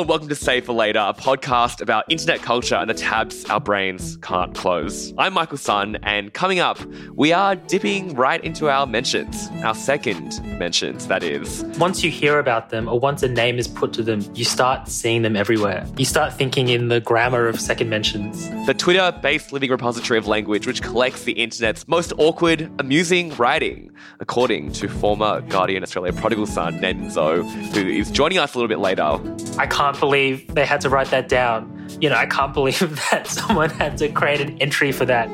Hello and welcome to Save for Later, a podcast about internet culture and the tabs our brains can't close. I'm Michael Sun, and coming up, we are dipping right into our mentions, our second mentions, that is. Once you hear about them or once a name is put to them, you start seeing them everywhere. You start thinking in the grammar of second mentions. The Twitter based living repository of language, which collects the internet's most awkward, amusing writing, according to former Guardian Australia prodigal son, Naaman Zhou, who is joining us a little bit later. I can't believe they had to write that down. You know, I can't believe that someone had to create an entry for that.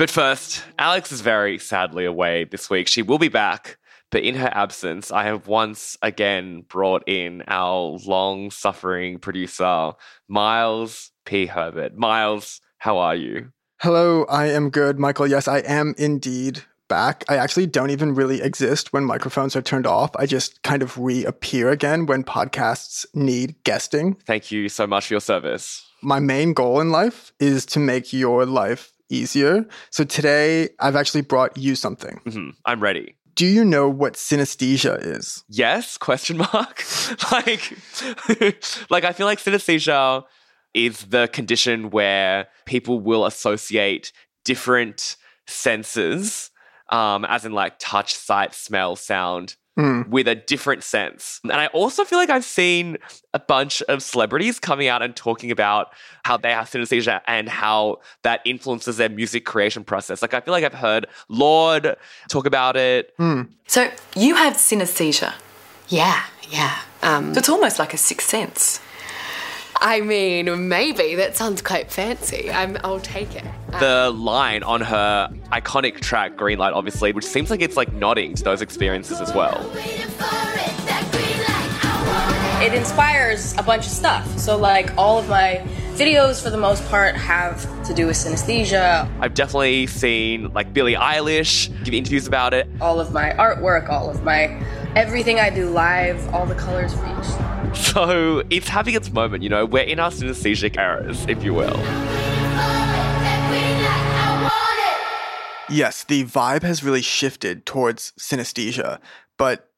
But first, Alex is very sadly away this week. She will be back, but in her absence, I have once again brought in our long suffering producer, Miles P. Herbert. Miles, how are you? Hello, I am good, Michael. Yes, I am indeed back. I actually don't even really exist when microphones are turned off. I just kind of reappear again when podcasts need guesting. Thank you so much for your service. My main goal in life is to make your life easier. So today I've actually brought you something. hmm I'm ready. Do you know what synesthesia is? Yes? Question mark. like, like I feel like synesthesia is the condition where people will associate different senses, um, as in like touch, sight, smell, sound, Mm. with a different sense. And I also feel like I've seen a bunch of celebrities coming out and talking about how they have synesthesia and how that influences their music creation process. Like I feel like I've heard Lorde talk about it. So you have synesthesia. Yeah, yeah. Um, So it's almost like a sixth sense. I mean, maybe that sounds quite fancy. I'm, I'll take it. The line on her iconic track, Green Light, obviously, which seems like it's like nodding to those experiences as well. it inspires a bunch of stuff. So, like, all of my videos, for the most part, have to do with synesthesia. I've definitely seen like Billie Eilish give interviews about it. All of my artwork, all of my everything I do live, all the colors for each. So it's having its moment, you know, we're in our synesthesic eras, if you will. Yes, the vibe has really shifted towards synesthesia, but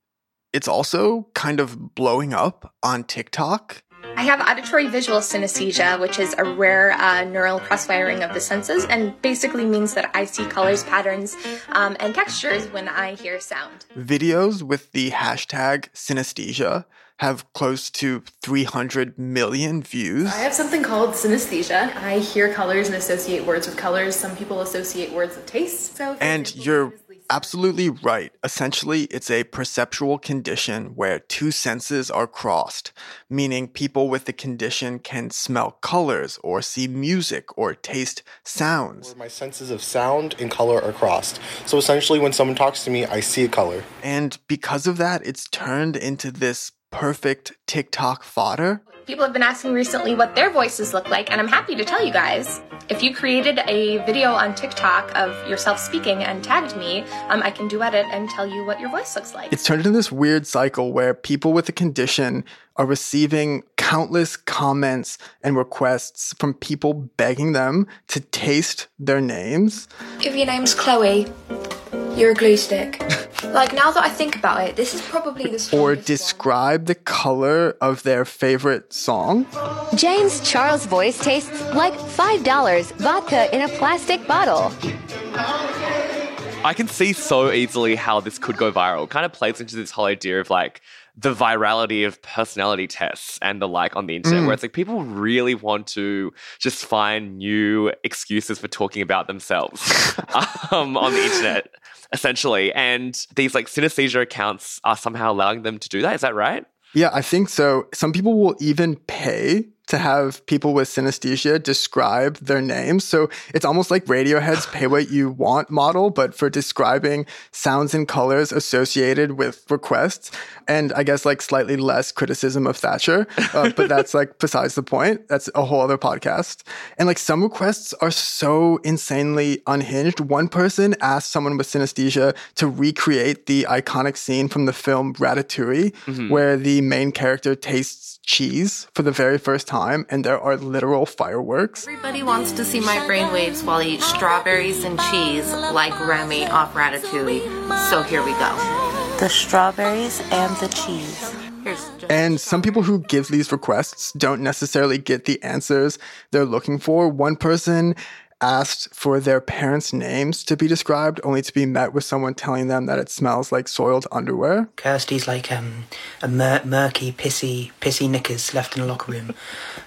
it's also kind of blowing up on TikTok. I have auditory visual synesthesia, which is a rare uh, neural cross-firing of the senses, and basically means that I see colors, patterns, um, and textures when I hear sound. Videos with the hashtag synesthesia have close to 300 million views. I have something called synesthesia. I hear colors and associate words with colors. Some people associate words with taste. So, And example, you're absolutely right. Essentially, it's a perceptual condition where two senses are crossed, meaning people with the condition can smell colors or see music or taste sounds. My senses of sound and color are crossed. So essentially, when someone talks to me, I see a color. And because of that, it's turned into this perfect TikTok fodder? People have been asking recently what their voices look like, and I'm happy to tell you guys. If you created a video on TikTok of yourself speaking and tagged me, um, I can duet it and tell you what your voice looks like. It's turned into this weird cycle where people with the condition are receiving countless comments and requests from people begging them to taste their names. If your name's Chloe, you're a glue stick. like now that I think about it, this is probably the or describe the color of their favorite song. James Charles' voice tastes like $5 vodka in a plastic bottle. I can see so easily how this could go viral. It kind of plays into this whole idea of like the virality of personality tests and the like on the internet, Mm. where it's like people really want to just find new excuses for talking about themselves um, on the internet, essentially. And these like synesthesia accounts are somehow allowing them to do that. Is that right? Yeah, I think so. Some people will even pay to have people with synesthesia describe their names. So it's almost like Radiohead's pay what you want model, but for describing sounds and colors associated with requests. And I guess like slightly less criticism of Thatcher. Uh, but that's like besides the point. That's a whole other podcast. And like some requests are so insanely unhinged. One person asked someone with synesthesia to recreate the iconic scene from the film Ratatouille, Mhm. where the main character tastes cheese for the very first time and there are literal fireworks. Everybody wants to see my brainwaves while I eat strawberries and cheese like Remy off Ratatouille. So here we go. The strawberries and the cheese. And some people who give these requests don't necessarily get the answers they're looking for. One person asked for their parents' names to be described, only to be met with someone telling them that it smells like soiled underwear. Kirsty's like um, a mur- murky, pissy, pissy knickers left in a locker room.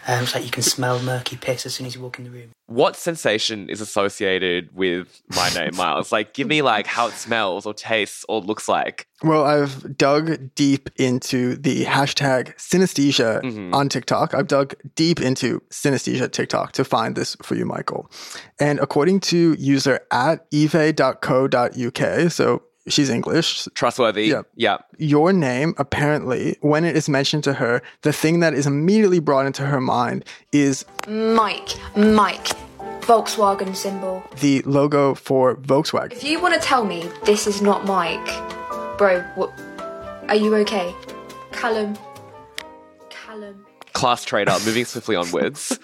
Um, it's like you can smell murky piss as soon as you walk in the room. What sensation is associated with my name, Miles? Like, give me like how it smells or tastes or looks like. Well, I've dug deep into the hashtag synesthesia Mm-hmm. on TikTok. I've dug deep into synesthesia TikTok to find this for you, Michael. And according to user at eve.co.uk, so she's English. Trustworthy. Yeah. Yeah. Your name, apparently, when it is mentioned to her, the thing that is immediately brought into her mind is Mike, Mike, Volkswagen symbol. the logo for Volkswagen. If you want to tell me this is not Mike, bro, what, are you okay? Callum, Callum. Class trader, moving swiftly onwards.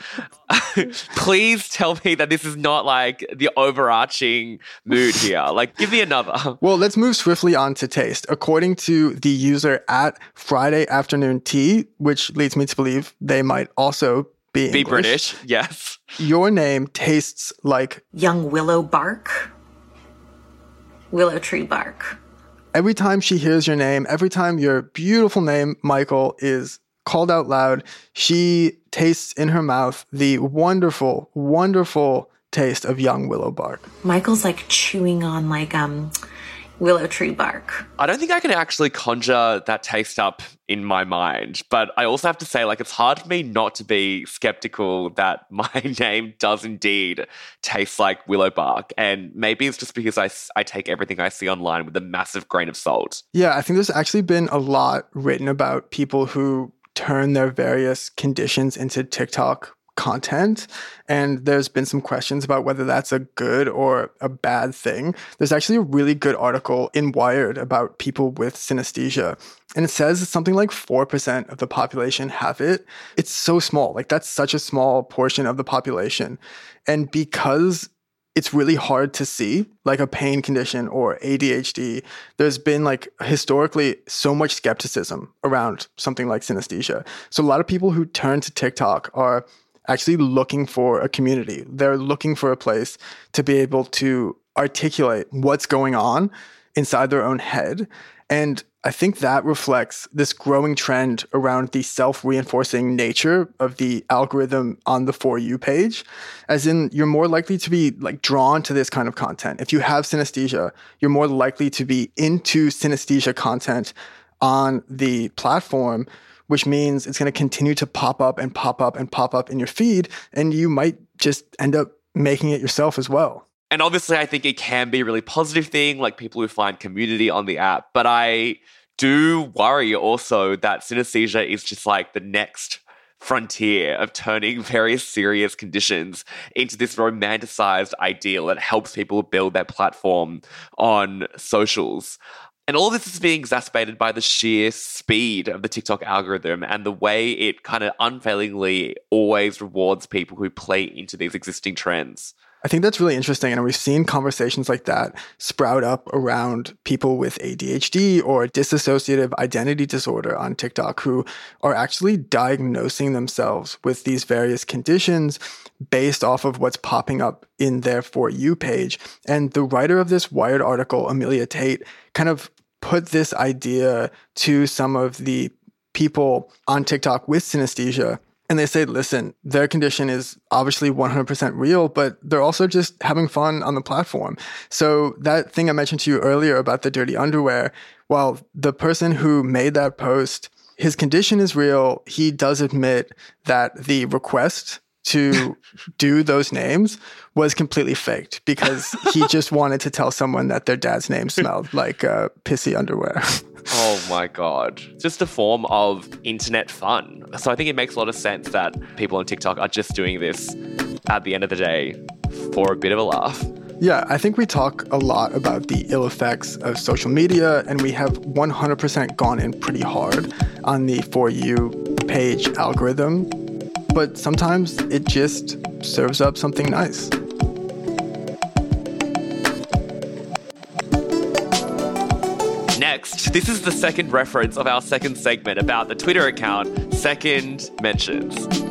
Please tell me that this is not like the overarching mood here. Like, give me another. Well, let's move swiftly on to taste. According to the user at Friday Afternoon Tea, which leads me to believe they might also be, Be British, yes. Your name tastes like young willow bark. Willow tree bark. every time she hears your name, every time your beautiful name, Michael, is called out loud, she tastes in her mouth the wonderful, wonderful taste of young willow bark. Michael's like chewing on like um willow tree bark. I don't think I can actually conjure that taste up in my mind, but I also have to say, like, it's hard for me not to be skeptical that my name does indeed taste like willow bark. And maybe it's just because I I take everything I see online with a massive grain of salt. Yeah, I think there's actually been a lot written about people who turn their various conditions into TikTok content. And there's been some questions about whether that's a good or a bad thing. There's actually a really good article in Wired about people with synesthesia. And it says something like 4% of the population have it. It's so small. Like, that's such a small portion of the population. And because it's really hard to see like a pain condition or ADHD. There's been like historically so much skepticism around something like synesthesia. So a lot of people who turn to TikTok are actually looking for a community. They're looking for a place to be able to articulate what's going on inside their own head. And I think that reflects this growing trend around the self reinforcing nature of the algorithm on the For You page. As in, you're more likely to be like drawn to this kind of content. If you have synesthesia, you're more likely to be into synesthesia content on the platform, which means it's going to continue to pop up and pop up and pop up in your feed. And you might just end up making it yourself as well. And obviously, I think it can be a really positive thing, like people who find community on the app. But I do worry also that synesthesia is just like the next frontier of turning very serious conditions into this romanticized ideal that helps people build their platform on socials. And all this is being exacerbated by the sheer speed of the TikTok algorithm and the way it kind of unfailingly always rewards people who play into these existing trends. I think that's really interesting. And we've seen conversations like that sprout up around people with ADHD or dissociative identity disorder on TikTok who are actually diagnosing themselves with these various conditions based off of what's popping up in their For You page. And the writer of this Wired article, Amelia Tate, kind of put this idea to some of the people on TikTok with synesthesia and they say, listen, their condition is obviously 100% real, but they're also just having fun on the platform. So that thing I mentioned to you earlier about the dirty underwear, well, the person who made that post, his condition is real. He does admit that the request to do those names was completely faked because he just wanted to tell someone that their dad's name smelled like uh, pissy underwear. oh my god. Just a form of internet fun. So I think it makes a lot of sense that people on TikTok are just doing this at the end of the day for a bit of a laugh. Yeah, I think we talk a lot about the ill effects of social media, and we have 100% gone in pretty hard on the For You page algorithm but sometimes it just serves up something nice. Next, this is the second reference of our second segment about the Twitter account, Second Mentions.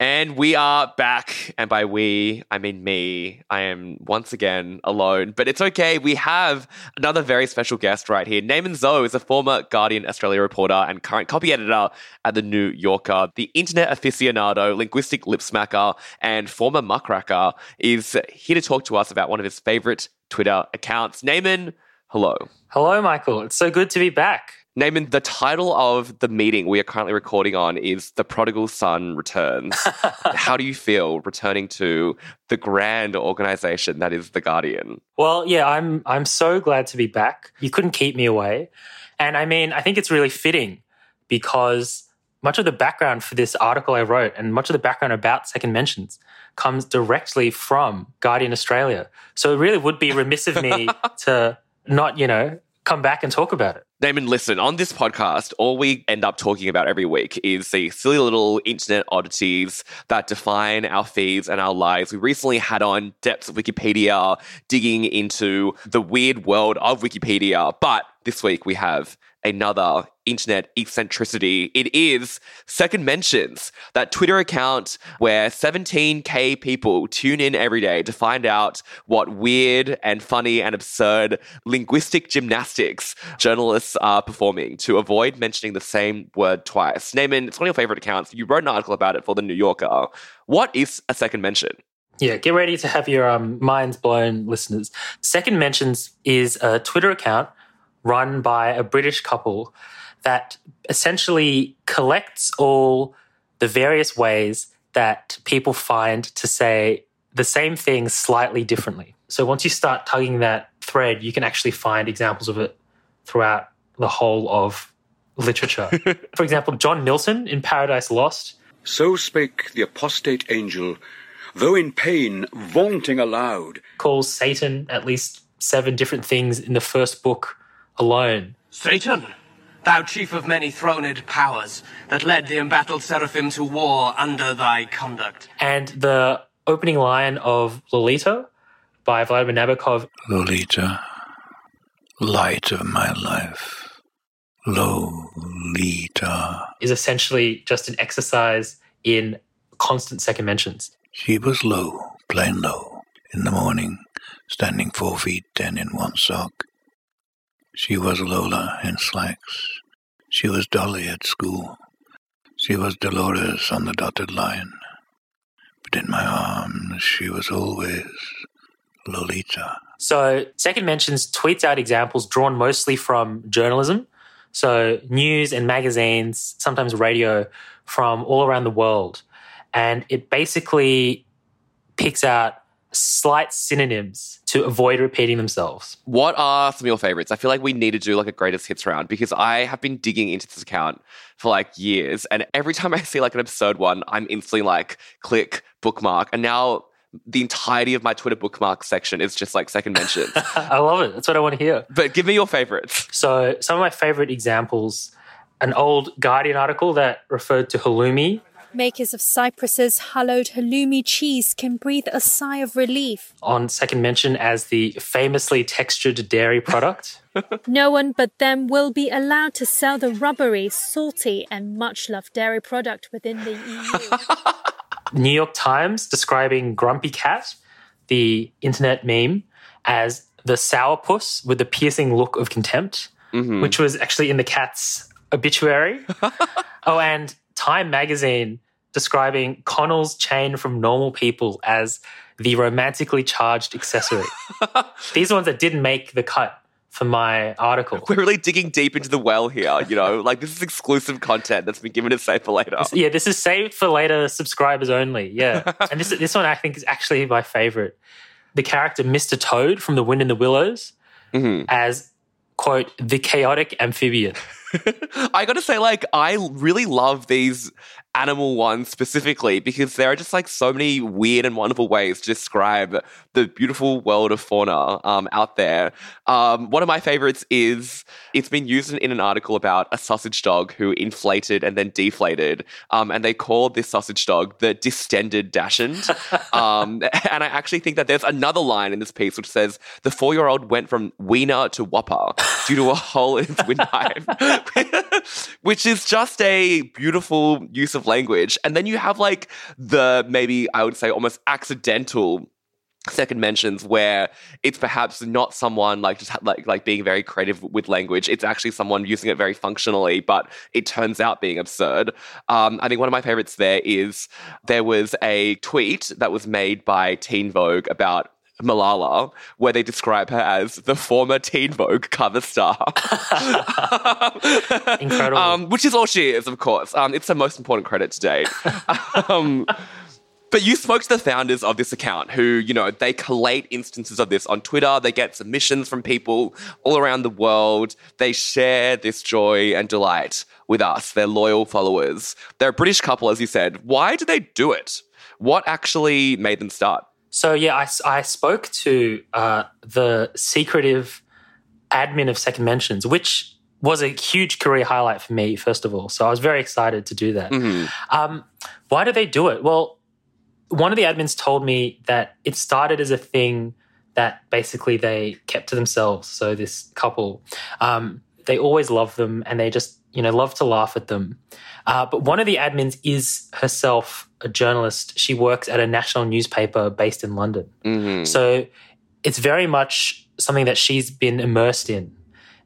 And we are back. And by we, I mean me. I am once again alone, but it's okay. We have another very special guest right here. Naaman Zhou is a former Guardian Australia reporter and current copy editor at The New Yorker. The internet aficionado, linguistic lip smacker, and former muckraker is here to talk to us about one of his favorite Twitter accounts. Naaman, hello. Hello, Michael. It's so good to be back. Naaman, the title of the meeting we are currently recording on is The Prodigal Son Returns. How do you feel returning to the grand organization that is The Guardian? Well, yeah, I'm I'm so glad to be back. You couldn't keep me away. And I mean, I think it's really fitting because much of the background for this article I wrote and much of the background about second mentions comes directly from Guardian Australia. So it really would be remiss of me to not, you know, come back and talk about it. Damon, listen, on this podcast, all we end up talking about every week is the silly little internet oddities that define our feeds and our lives. We recently had on Depths of Wikipedia, digging into the weird world of Wikipedia. But this week we have another internet eccentricity. It is Second Mentions, that Twitter account where 17k people tune in every day to find out what weird and funny and absurd linguistic gymnastics journalists are performing to avoid mentioning the same word twice. Naaman, it's one of your favorite accounts. You wrote an article about it for The New Yorker. What is a second mention? Yeah, get ready to have your um, minds blown, listeners. Second Mentions is a Twitter account run by a British couple that essentially collects all the various ways that people find to say the same thing slightly differently. So once you start tugging that thread, you can actually find examples of it throughout the whole of literature. For example, John Milton in Paradise Lost. So spake the apostate angel, though in pain, vaunting aloud. Calls Satan at least seven different things in the first book alone. Satan, thou chief of many throned powers, that led the embattled seraphim to war under thy conduct. And the opening line of Lolita by Vladimir Nabokov Lolita, light of my life. Lolita. is essentially just an exercise in constant second mentions. She was low, plain low, in the morning, standing four feet ten in one sock. She was Lola in slacks. She was Dolly at school. She was Dolores on the dotted line. But in my arms, she was always Lolita. So, Second Mentions tweets out examples drawn mostly from journalism. So, news and magazines, sometimes radio from all around the world. And it basically picks out slight synonyms to avoid repeating themselves. What are some of your favorites? I feel like we need to do like a greatest hits round because I have been digging into this account for like years. And every time I see like an absurd one, I'm instantly like, click, bookmark. And now the entirety of my Twitter bookmark section is just like second mentions. I love it. That's what I want to hear. but give me your favorites. So, some of my favorite examples an old Guardian article that referred to halloumi Makers of Cyprus's hallowed halloumi cheese can breathe a sigh of relief. on second mention as the famously textured dairy product. No one but them will be allowed to sell the rubbery, salty, and much loved dairy product within the EU. New York Times describing Grumpy Cat, the internet meme, as the sourpuss with the piercing look of contempt, Mhm. which was actually in the cat's obituary. oh, and Time magazine describing Connell's chain from normal people as the romantically charged accessory. These are ones that didn't make the cut for my article. We're really digging deep into the well here, you know? like this is exclusive content that's been given to Save for Later. Yeah, this is saved for later subscribers only. Yeah. and this this one I think is actually my favorite. The character Mr. Toad from The Wind in the Willows mm-hmm. as quote the chaotic amphibian. I gotta say, like, I really love these animal ones specifically because there are just like so many weird and wonderful ways to describe the beautiful world of fauna um, out there. Um, one of my favorites is it's been used in, in an article about a sausage dog who inflated and then deflated, um, and they called this sausage dog the distended dachshund. um, and I actually think that there's another line in this piece which says the four-year-old went from wiener to whopper due to a hole in its windpipe which is just a beautiful use of language. And then you have like the maybe I would say almost accidental second mentions where it's perhaps not someone like just ha- like like being very creative with language it's actually someone using it very functionally but it turns out being absurd um, i think one of my favorites there is there was a tweet that was made by teen vogue about Malala, where they describe her as the former Teen Vogue cover star. Incredible. Um, which is all she is, of course. Um, it's her most important credit to date. um, but you spoke to the founders of this account who, you know, they collate instances of this on Twitter. They get submissions from people all around the world. They share this joy and delight with us, their loyal followers. They're a British couple, as you said. Why do they do it? What actually made them start? So yeah, I, I spoke to uh, the secretive admin of Second Mentions, which was a huge career highlight for me, first of all. So I was very excited to do that. Um, why do they do it? Well, one of the admins told me that it started as a thing that basically they kept to themselves. So this couple, um, they always love them and they just you know love to laugh at them. Uh, but one of the admins is herself a journalist. She works at a national newspaper based in London. Mm-hmm. So it's very much something that she's been immersed in.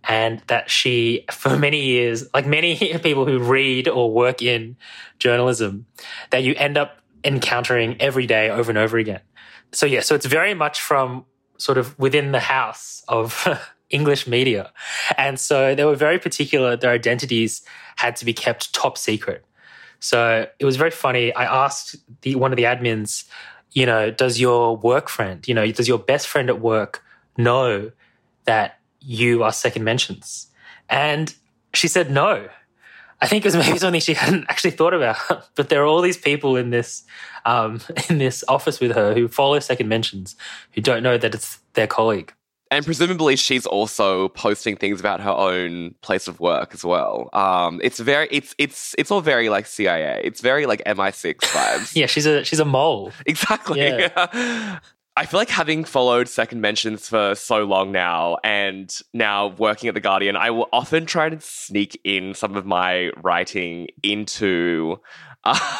And that she, for many years, like many people who read or work in journalism, that you end up encountering every day over and over again. So, yeah, so it's very much from sort of within the house of English media. And so they were very particular. Their identities had to be kept top secret. So it was very funny. I asked the one of the admins, you know, does your work friend, you know, does your best friend at work know that you are second mentions? And she said no. I think it was maybe something she hadn't actually thought about. but there are all these people in this um, in this office with her who follow second mentions who don't know that it's their colleague. And presumably, she's also posting things about her own place of work as well. Um, it's very, it's it's it's all very like CIA. It's very like MI6 vibes. yeah, she's a she's a mole. Exactly. Yeah. I feel like having followed second mentions for so long now and now working at The Guardian, I will often try to sneak in some of my writing into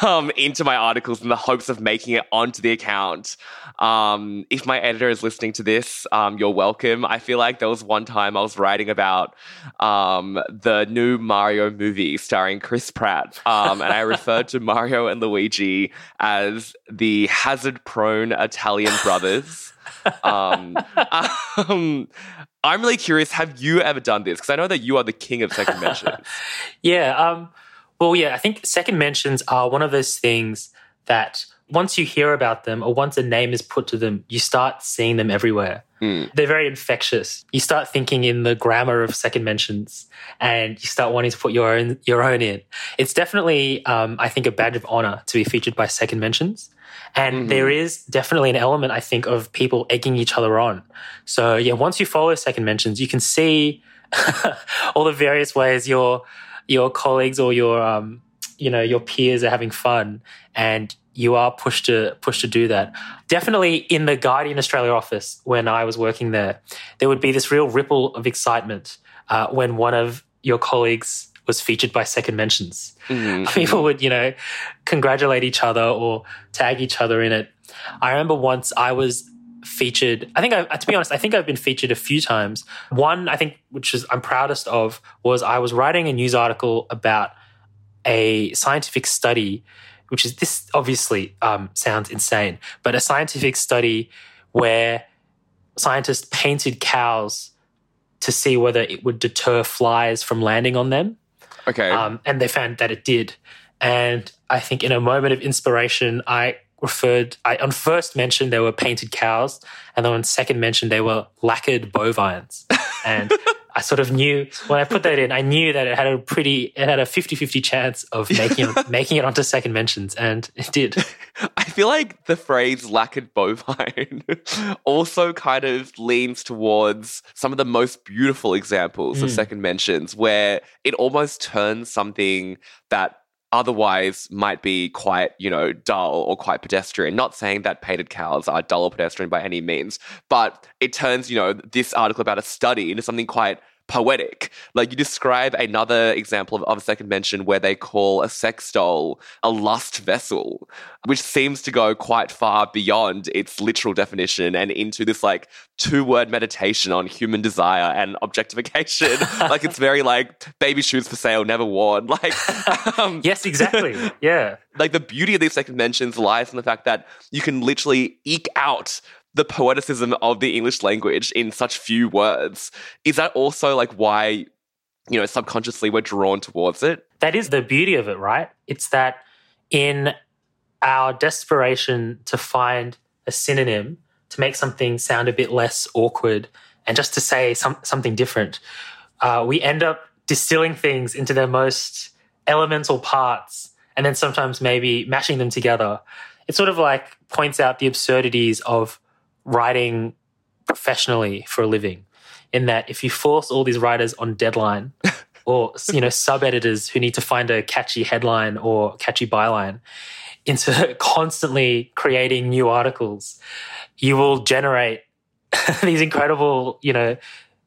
um, into my articles in the hopes of making it onto the account. Um, if my editor is listening to this, um, you're welcome. I feel like there was one time I was writing about um, the new Mario movie starring Chris Pratt, um, and I referred to Mario and Luigi as the hazard-prone Italian brothers. um, I'm really curious. Have you ever done this? Because I know that you are the king of second mentions. yeah. Well, yeah, I think second mentions are one of those things that once you hear about them or once a name is put to them, you start seeing them everywhere. Mm. They're very infectious. You start thinking in the grammar of second mentions and you start wanting to put your own your own in. It's definitely, um, I think, a badge of honor to be featured by second mentions. And Mm-hmm. there is definitely an element, I think, of people egging each other on. So yeah, once you follow second mentions, you can see all the various ways your your colleagues or your um, you know your peers are having fun, and you are pushed to pushed to do that. Definitely in the Guardian Australia office when I was working there, there would be this real ripple of excitement uh, when one of your colleagues was featured by second mentions. Mhm. People would, you know, congratulate each other or tag each other in it. I remember once I was featured. I think, I, to be honest, I think I've been featured a few times. One, I think, which is I'm proudest of, was I was writing a news article about a scientific study, which is this obviously um, sounds insane, but a scientific study where scientists painted cows to see whether it would deter flies from landing on them. Okay. Um, and they found that it did. And I think in a moment of inspiration, I referred, I on first mention they were painted cows, and then on second mention they were lacquered bovines. And I sort of knew when I put that in, I knew that it had a pretty, it had a 50 50 chance of making, making it onto second mentions, and it did. I feel like the phrase lacquered bovine also kind of leans towards some of the most beautiful examples of Mm. second mentions where it almost turns something that otherwise might be quite, you know, dull or quite pedestrian. Not saying that painted cows are dull or pedestrian by any means, but it turns, you know, this article about a study into something quite poetic. Like you describe another example of, of a second mention where they call a sex doll a lust vessel, which seems to go quite far beyond its literal definition and into this like two word meditation on human desire and objectification. like it's very like baby shoes for sale, never worn. Like, um, yes, exactly. Yeah. like the beauty of these second mentions lies in the fact that you can literally eke out the poeticism of the English language in such few words. Is that also like why, you know, subconsciously we're drawn towards it? That is the beauty of it, right? It's that in our desperation to find a synonym to make something sound a bit less awkward and just to say some, something different, uh, we end up distilling things into their most elemental parts and then sometimes maybe mashing them together. It sort of like points out the absurdities of writing professionally for a living in that if you force all these writers on deadline or you know sub editors who need to find a catchy headline or catchy byline into constantly creating new articles you will generate these incredible you know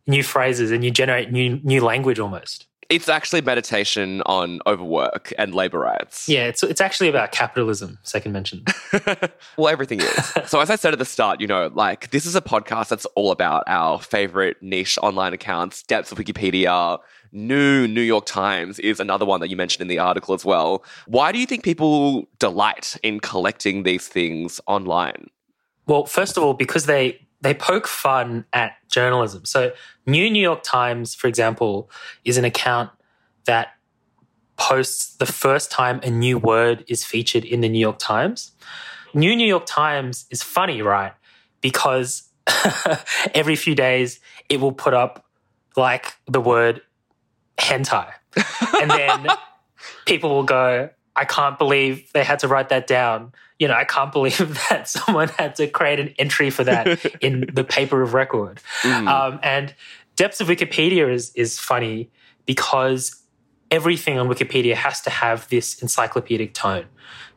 new phrases and you generate new new language almost It's actually meditation on overwork and labor rights. yeah it's it's actually about capitalism second mention Well, everything is. so, as I said at the start, you know, like this is a podcast that's all about our favorite niche online accounts, depths of Wikipedia. New New York Times is another one that you mentioned in the article as well. Why do you think people delight in collecting these things online? Well, first of all, because they they poke fun at journalism. So, New New York Times, for example, is an account that posts the first time a new word is featured in the New York Times. New New York Times is funny, right? Because every few days it will put up like the word hentai. And then people will go, I can't believe they had to write that down. You know, I can't believe that someone had to create an entry for that in the paper of record. Mm. Um, and depths of Wikipedia is is funny because everything on Wikipedia has to have this encyclopedic tone.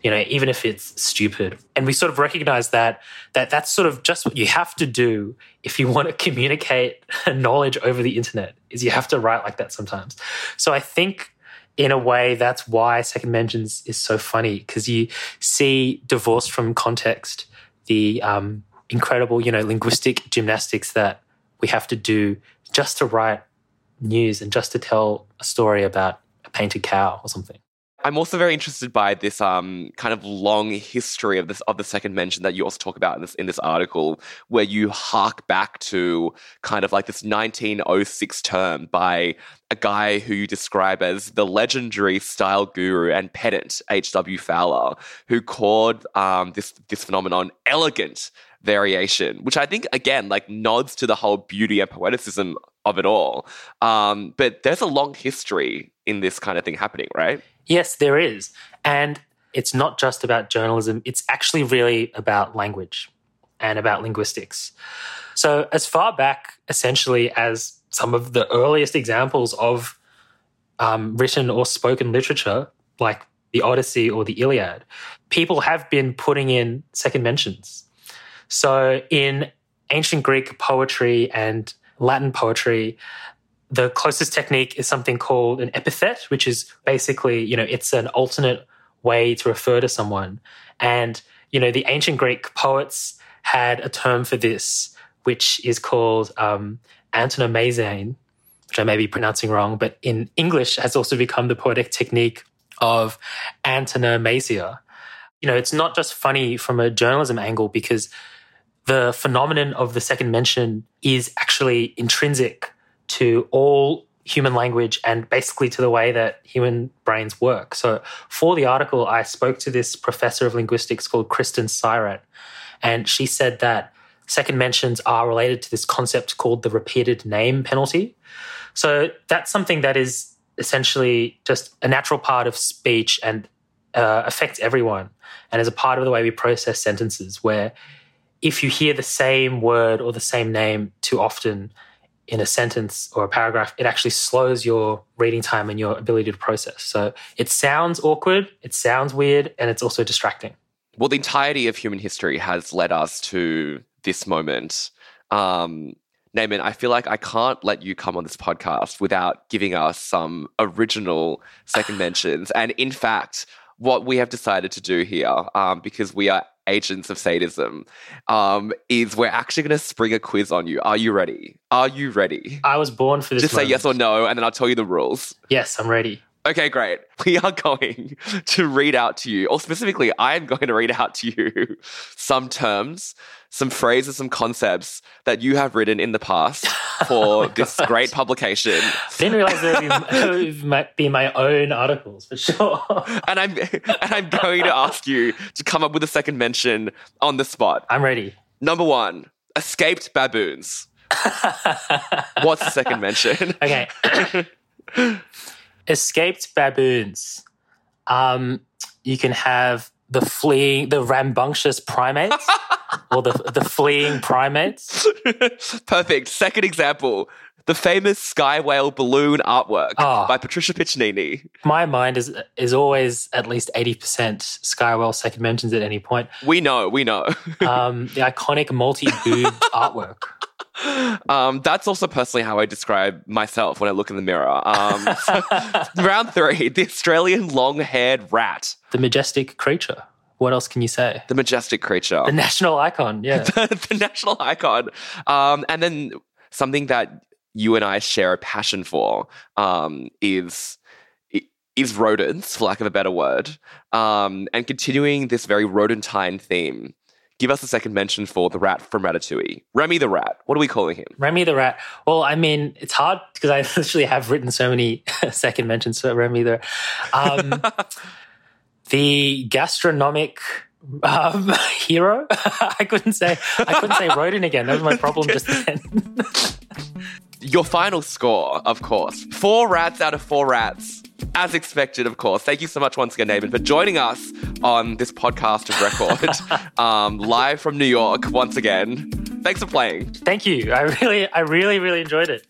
You know, even if it's stupid, and we sort of recognize that that that's sort of just what you have to do if you want to communicate knowledge over the internet. Is you have to write like that sometimes. So I think in a way, that's why second mentions is so funny because you see divorced from context the um, incredible, you know, linguistic gymnastics that we have to do just to write news and just to tell a story about a painted cow or something. I'm also very interested by this um, kind of long history of this of the second mention that you also talk about in this in this article, where you hark back to kind of like this 1906 term by a guy who you describe as the legendary style guru and pedant H.W. Fowler, who called um, this this phenomenon elegant variation, which I think again like nods to the whole beauty and poeticism of it all. Um, but there's a long history in this kind of thing happening, right? Yes, there is. And it's not just about journalism, it's actually really about language and about linguistics. So, as far back essentially as some of the earliest examples of um, written or spoken literature, like the Odyssey or the Iliad, people have been putting in second mentions. So, in ancient Greek poetry and Latin poetry, the closest technique is something called an epithet, which is basically, you know, it's an alternate way to refer to someone. And, you know, the ancient Greek poets had a term for this, which is called um, which I may be pronouncing wrong, but in English has also become the poetic technique of antonomasia. You know, it's not just funny from a journalism angle because the phenomenon of the second mention is actually intrinsic to all human language and basically to the way that human brains work. So, for the article, I spoke to this professor of linguistics called Kristen Syrett, and she said that second mentions are related to this concept called the repeated name penalty. So, that's something that is essentially just a natural part of speech and uh, affects everyone and is a part of the way we process sentences, where if you hear the same word or the same name too often, in a sentence or a paragraph, it actually slows your reading time and your ability to process. So it sounds awkward, it sounds weird, and it's also distracting. Well, the entirety of human history has led us to this moment. Um, Naaman, I feel like I can't let you come on this podcast without giving us some original second mentions. And in fact, what we have decided to do here, um, because we are agents of sadism, um, is we're actually going to spring a quiz on you. Are you ready? Are you ready? I was born for this. Just moment. say yes or no, and then I'll tell you the rules. Yes, I'm ready. Okay, great. We are going to read out to you, or specifically, I am going to read out to you some terms, some phrases, some concepts that you have written in the past for oh this great publication. I didn't realize there would might be my own articles for sure. and I'm and I'm going to ask you to come up with a second mention on the spot. I'm ready. Number one, escaped baboons. What's the second mention? Okay. Escaped baboons. Um, you can have the fleeing, the rambunctious primates, or the the fleeing primates. Perfect. Second example. The famous sky whale balloon artwork oh, by Patricia Piccinini. My mind is is always at least eighty percent sky whale second mentions at any point. We know, we know. um, the iconic multi boob artwork. Um, that's also personally how I describe myself when I look in the mirror. Um, so round three, the Australian long-haired rat, the majestic creature. What else can you say? The majestic creature, the national icon. Yeah, the, the, national icon. Um, and then something that you and I share a passion for um, is is rodents, for lack of a better word, um, and continuing this very rodentine theme give us a second mention for the rat from Ratatouille. Remy the rat. What are we calling him? Remy the rat. Well, I mean, it's hard because I literally have written so many second mentions for Remy the. Um, the gastronomic um, hero. I couldn't say. I couldn't say rodent again. That was my problem just then. your final score, of course. Four rats out of four rats. As expected, of course. Thank you so much once again, David, for joining us on this podcast of record, um, live from New York once again. Thanks for playing. Thank you. I really, I really, really enjoyed it.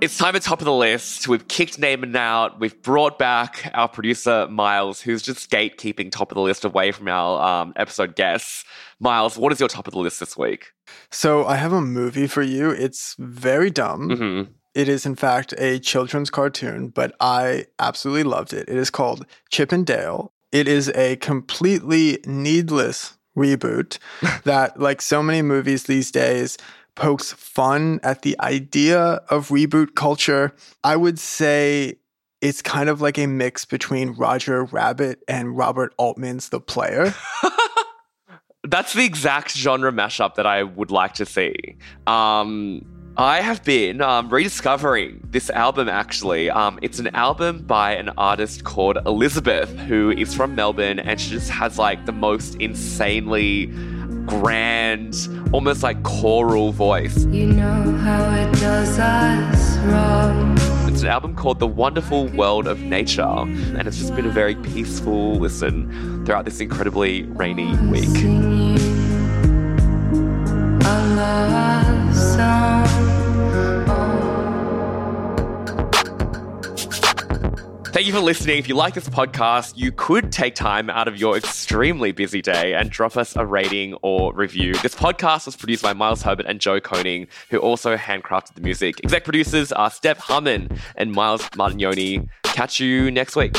It's time at top of the list. We've kicked Naaman out. We've brought back our producer, Miles, who's just gatekeeping top of the list away from our um, episode guests. Miles, what is your top of the list this week? So I have a movie for you. It's very dumb. Mm-hmm. It is, in fact, a children's cartoon, but I absolutely loved it. It is called Chip and Dale. It is a completely needless reboot that, like so many movies these days, pokes fun at the idea of reboot culture. I would say it's kind of like a mix between Roger Rabbit and Robert Altman's The Player. That's the exact genre mashup that I would like to see. Um, I have been um, rediscovering this album actually. Um, it's an album by an artist called Elizabeth, who is from Melbourne, and she just has like the most insanely grand, almost like choral voice. You know how it does us wrong. It's an album called The Wonderful World of Nature, and it's just been a very peaceful listen throughout this incredibly rainy week. You for listening. If you like this podcast, you could take time out of your extremely busy day and drop us a rating or review. This podcast was produced by Miles Herbert and Joe Koning, who also handcrafted the music. Exec producers are Steph Harmon and Miles Martignoni. Catch you next week.